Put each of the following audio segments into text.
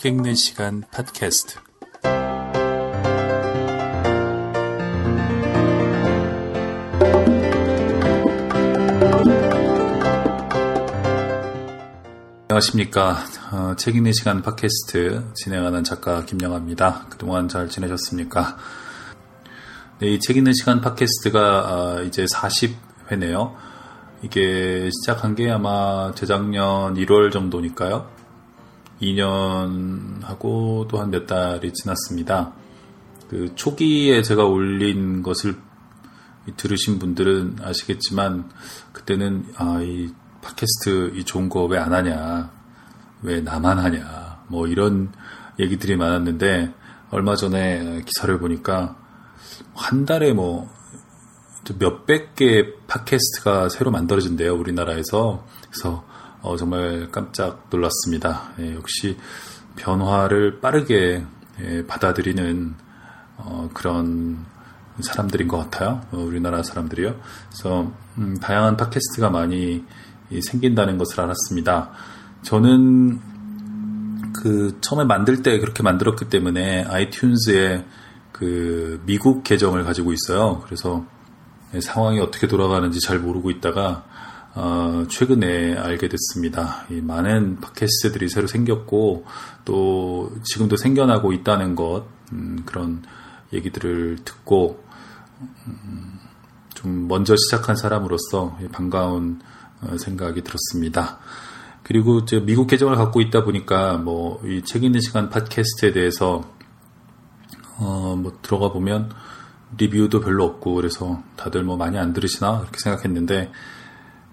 책 읽는 시간 팟캐스트. 안녕하십니까. 어, 책 읽는 시간 팟캐스트 진행하는 작가 김영아입니다. 그동안 잘 지내셨습니까? 네, 이책 읽는 시간 팟캐스트가 어, 이제 40회네요. 이게 시작한 게 아마 재작년 1월 정도니까요. 2년하고 또 한 몇 달이 지났습니다. 그 초기에 제가 올린 것을 들으신 분들은 아시겠지만 그때는 아, 이 팟캐스트 이 좋은 거 왜 안 하냐, 왜 나만 하냐, 뭐 이런 얘기들이 많았는데 얼마 전에 기사를 보니까 한 달에 뭐 몇백 개의 팟캐스트가 새로 만들어진대요 우리나라에서 그래서 어, 정말 깜짝 놀랐습니다. 예, 역시 변화를 빠르게 예, 받아들이는 어, 그런 사람들인 것 같아요. 어, 우리나라 사람들이요. 그래서 음, 다양한 팟캐스트가 많이 생긴다는 것을 알았습니다. 저는 그 처음에 만들 때 그렇게 만들었기 때문에 아이튠즈에 그 미국 계정을 가지고 있어요. 그래서 상황이 어떻게 돌아가는지 잘 모르고 있다가 어, 최근에 알게 됐습니다. 많은 팟캐스트들이 새로 생겼고 또 지금도 생겨나고 있다는 것 음, 그런 얘기들을 듣고 음, 좀 먼저 시작한 사람으로서 반가운 어, 생각이 들었습니다. 그리고 이제 미국 계정을 갖고 있다 보니까 뭐 이 책 읽는 시간 팟캐스트에 대해서 어 뭐 들어가 보면 리뷰도 별로 없고 그래서 다들 뭐 많이 안 들으시나 그렇게 생각했는데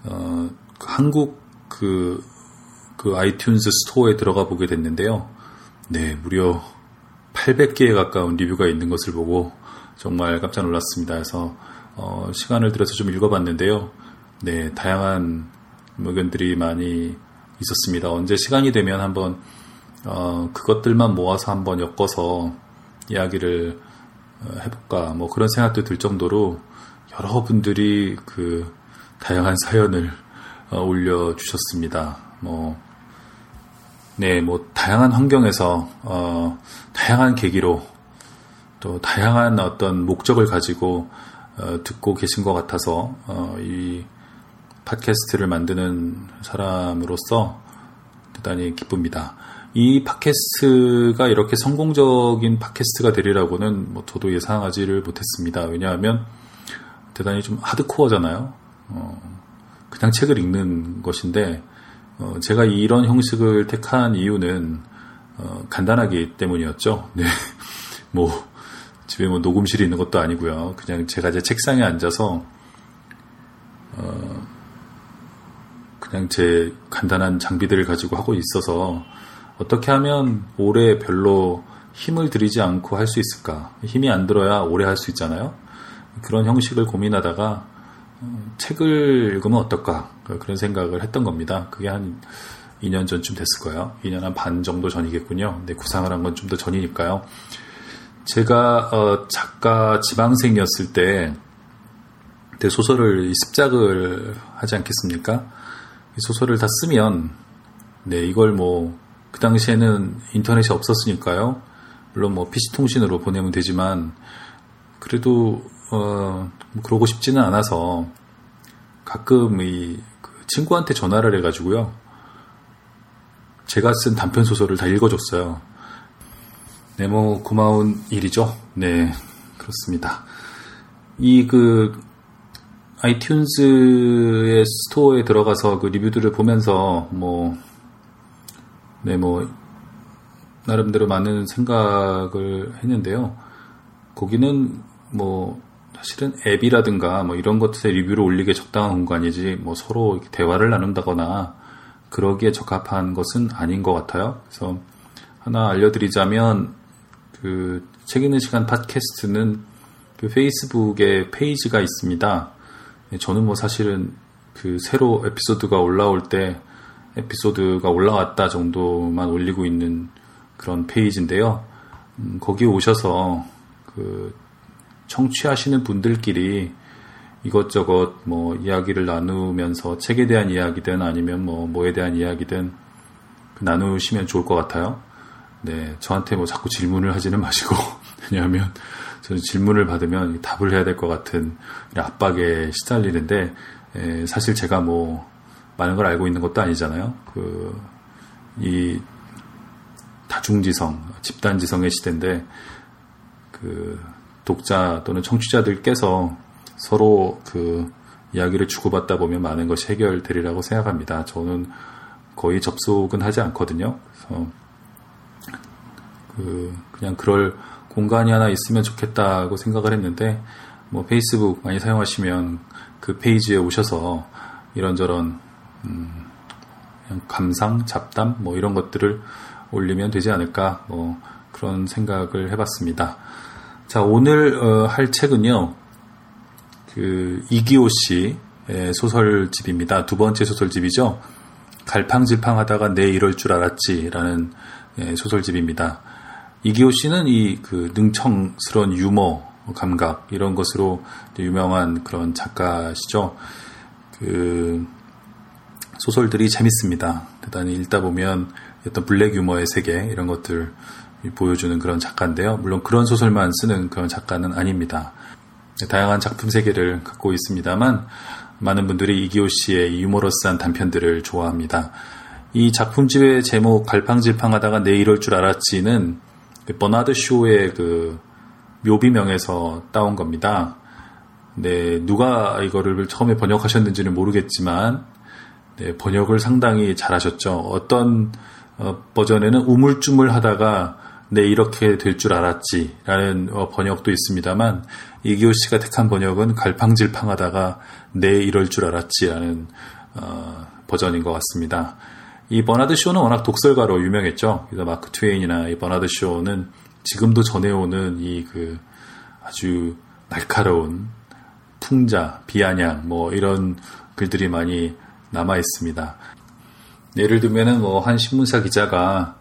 어 한국 그, 그 iTunes Store에 들어가 보게 됐는데요. 네, 무려 800개에 가까운 리뷰가 있는 것을 보고 정말 깜짝 놀랐습니다. 그래서 어, 시간을 들여서 좀 읽어봤는데요. 네, 다양한 의견들이 많이 있었습니다. 언제 시간이 되면 한번 어, 그것들만 모아서 한번 엮어서 이야기를 어, 해볼까 뭐 그런 생각도 들 정도로 여러 분들이 그 다양한 사연을 어, 올려주셨습니다. 뭐, 네, 뭐, 다양한 환경에서, 어, 다양한 계기로 또 다양한 어떤 목적을 가지고, 어, 듣고 계신 것 같아서, 어, 이 팟캐스트를 만드는 사람으로서 대단히 기쁩니다. 이 팟캐스트가 이렇게 성공적인 팟캐스트가 되리라고는 뭐 저도 예상하지를 못했습니다. 왜냐하면 대단히 좀 하드코어잖아요. 어, 그냥 책을 읽는 것인데 어, 제가 이런 형식을 택한 이유는 어, 간단하기 때문이었죠. 네, 뭐 집에 뭐 녹음실이 있는 것도 아니고요. 그냥 제가 제 책상에 앉아서 어, 그냥 제 간단한 장비들을 가지고 하고 있어서 어떻게 하면 오래 별로 힘을 들이지 않고 할 수 있을까? 힘이 안 들어야 오래 할 수 있잖아요. 그런 형식을 고민하다가 어, 책을 읽으면 어떨까? 그런 생각을 했던 겁니다. 그게 한 2년 전쯤 됐을 거예요. 2년 한 반 정도 전이겠군요. 근데 구상을 한 건 좀 더 전이니까요. 제가 어, 작가 지망생이었을 때 소설을 습작을 하지 않겠습니까? 소설을 다 쓰면 네 이걸 뭐 그 당시에는 인터넷이 없었으니까요. 물론 뭐 PC 통신으로 보내면 되지만 그래도 어뭐 그러고 싶지는 않아서 가끔 이 그 친구한테 전화를 해가지고요. 제가 쓴 단편 소설을 다 읽어줬어요. 네, 뭐 고마운 일이죠. 네, 그렇습니다. 이 그 아이튠즈의 스토어에 들어가서 그 리뷰들을 보면서 뭐, 네, 뭐, 나름대로 많은 생각을 했는데요. 거기는 뭐, 사실은 앱이라든가 뭐 이런 것들의 리뷰를 올리기에 적당한 공간이지 뭐 서로 대화를 나눈다거나 그러기에 적합한 것은 아닌 것 같아요. 그래서 하나 알려드리자면 그 책 읽는 시간 팟캐스트는 그 페이스북에 페이지가 있습니다. 예, 저는 뭐 사실은 그 새로 에피소드가 올라올 때 에피소드가 올라왔다 정도만 올리고 있는 그런 페이지인데요. 음, 거기 오셔서 그 청취하시는 분들끼리 이것저것 뭐 이야기를 나누면서 책에 대한 이야기든 아니면 뭐 뭐에 대한 이야기든 나누시면 좋을 것 같아요. 네, 저한테 뭐 자꾸 질문을 하지는 마시고, 왜냐하면 저는 질문을 받으면 답을 해야 될 것 같은 압박에 시달리는데, 에, 사실 제가 뭐 많은 걸 알고 있는 것도 아니잖아요. 그, 이 다중지성, 집단지성의 시대인데, 그, 독자 또는 청취자들께서 서로 그 이야기를 주고받다 보면 많은 것이 해결되리라고 생각합니다. 저는 거의 접속은 하지 않거든요. 그래서 그 그냥 그럴 공간이 하나 있으면 좋겠다고 생각을 했는데 뭐 페이스북 많이 사용하시면 그 페이지에 오셔서 이런저런 음 감상, 잡담 뭐 이런 것들을 올리면 되지 않을까 뭐 그런 생각을 해봤습니다. 자 오늘 어, 할 책은요 그 이기호 씨의 소설집입니다. 두 번째 소설집이죠. 갈팡질팡하다가 내 이럴 줄 알았지라는 예, 소설집입니다. 이기호 씨는 이 그 능청스러운 유머 감각 이런 것으로 유명한 그런 작가시죠. 그 소설들이 재밌습니다. 대단히 읽다 보면 어떤 블랙 유머의 세계 이런 것들 보여주는 그런 작가인데요. 물론 그런 소설만 쓰는 그런 작가는 아닙니다. 다양한 작품 세계를 갖고 있습니다만 많은 분들이 이기호 씨의 유머러스한 단편들을 좋아합니다. 이 작품집의 제목 갈팡질팡하다가 내 이럴 줄 알았지는 그 버나드 쇼의 그 묘비명에서 따온 겁니다. 네, 누가 이거를 처음에 번역하셨는지는 모르겠지만 네, 번역을 상당히 잘하셨죠. 어떤 어, 버전에는 우물쭈물 하다가 네, 이렇게 될 줄 알았지 라는 어, 번역도 있습니다만 이기호 씨가 택한 번역은 갈팡질팡 하다가 네, 이럴 줄 알았지 라는 어, 버전인 것 같습니다. 이 버나드 쇼는 워낙 독설가로 유명했죠. 그래서 마크 트웨인이나 이 버나드 쇼는 지금도 전해오는 이 그 아주 날카로운 풍자, 비아냥 뭐 이런 글들이 많이 남아 있습니다. 예를 들면은 뭐 한 신문사 기자가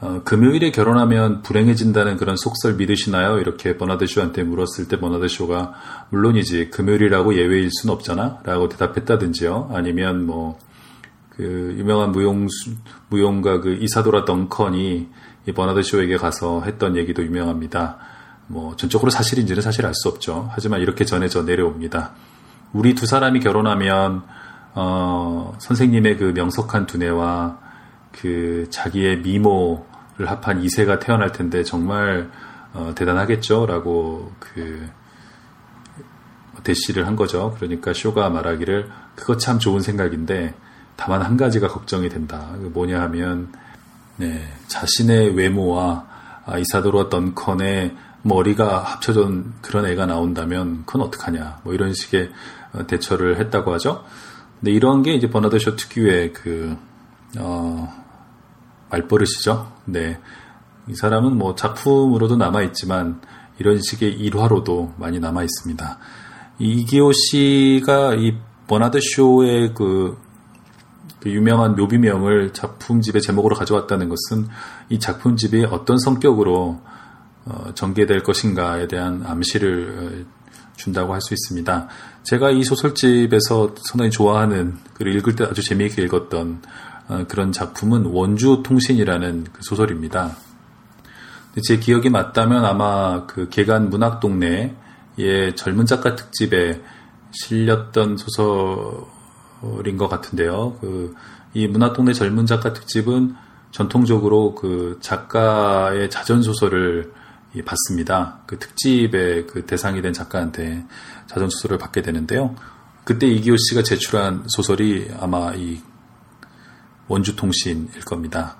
어, 금요일에 결혼하면 불행해진다는 그런 속설 믿으시나요? 이렇게 버나드 쇼한테 물었을 때 버나드 쇼가 물론이지 금요일이라고 예외일 순 없잖아? 라고 대답했다든지요. 아니면 뭐, 그 유명한 무용, 무용가 그 이사도라 덩컨이 이 버나드 쇼에게 가서 했던 얘기도 유명합니다. 뭐 전적으로 사실인지는 사실 알 수 없죠. 하지만 이렇게 전해져 내려옵니다. 우리 두 사람이 결혼하면 어, 선생님의 그 명석한 두뇌와 그 자기의 미모를 합한 이세가 태어날 텐데 정말 어, 대단하겠죠라고 그 대시를 한 거죠. 그러니까 쇼가 말하기를 그거 참 좋은 생각인데 다만 한 가지가 걱정이 된다. 뭐냐 하면 네, 자신의 외모와 아, 이사도로 던컨의 머리가 합쳐진 그런 애가 나온다면 그건 어떡하냐. 뭐 이런 식의 어, 대처를 했다고 하죠. 근데 이런 게 이제 버나드 쇼 특유의 그 어, 말버릇이죠. 네. 이 사람은 뭐 작품으로도 남아있지만 이런 식의 일화로도 많이 남아있습니다. 이기호 씨가 이 버나드 쇼의 그, 그 유명한 묘비명을 작품집의 제목으로 가져왔다는 것은 이 작품집이 어떤 성격으로 어, 전개될 것인가에 대한 암시를 어, 준다고 할 수 있습니다. 제가 이 소설집에서 상당히 좋아하는 그리고 읽을 때 아주 재미있게 읽었던 어, 그런 작품은 원주 통신이라는 그 소설입니다. 제 기억이 맞다면 아마 그 개간 문학 동네의 젊은 작가 특집에 실렸던 소설인 것 같은데요. 그 이 문학 동네 젊은 작가 특집은 전통적으로 그 작가의 자전 소설을 받습니다. 그 특집의 그 대상이 된 작가한테 자전 소설을 받게 되는데요. 그때 이기호 씨가 제출한 소설이 아마 이 원주통신일 겁니다.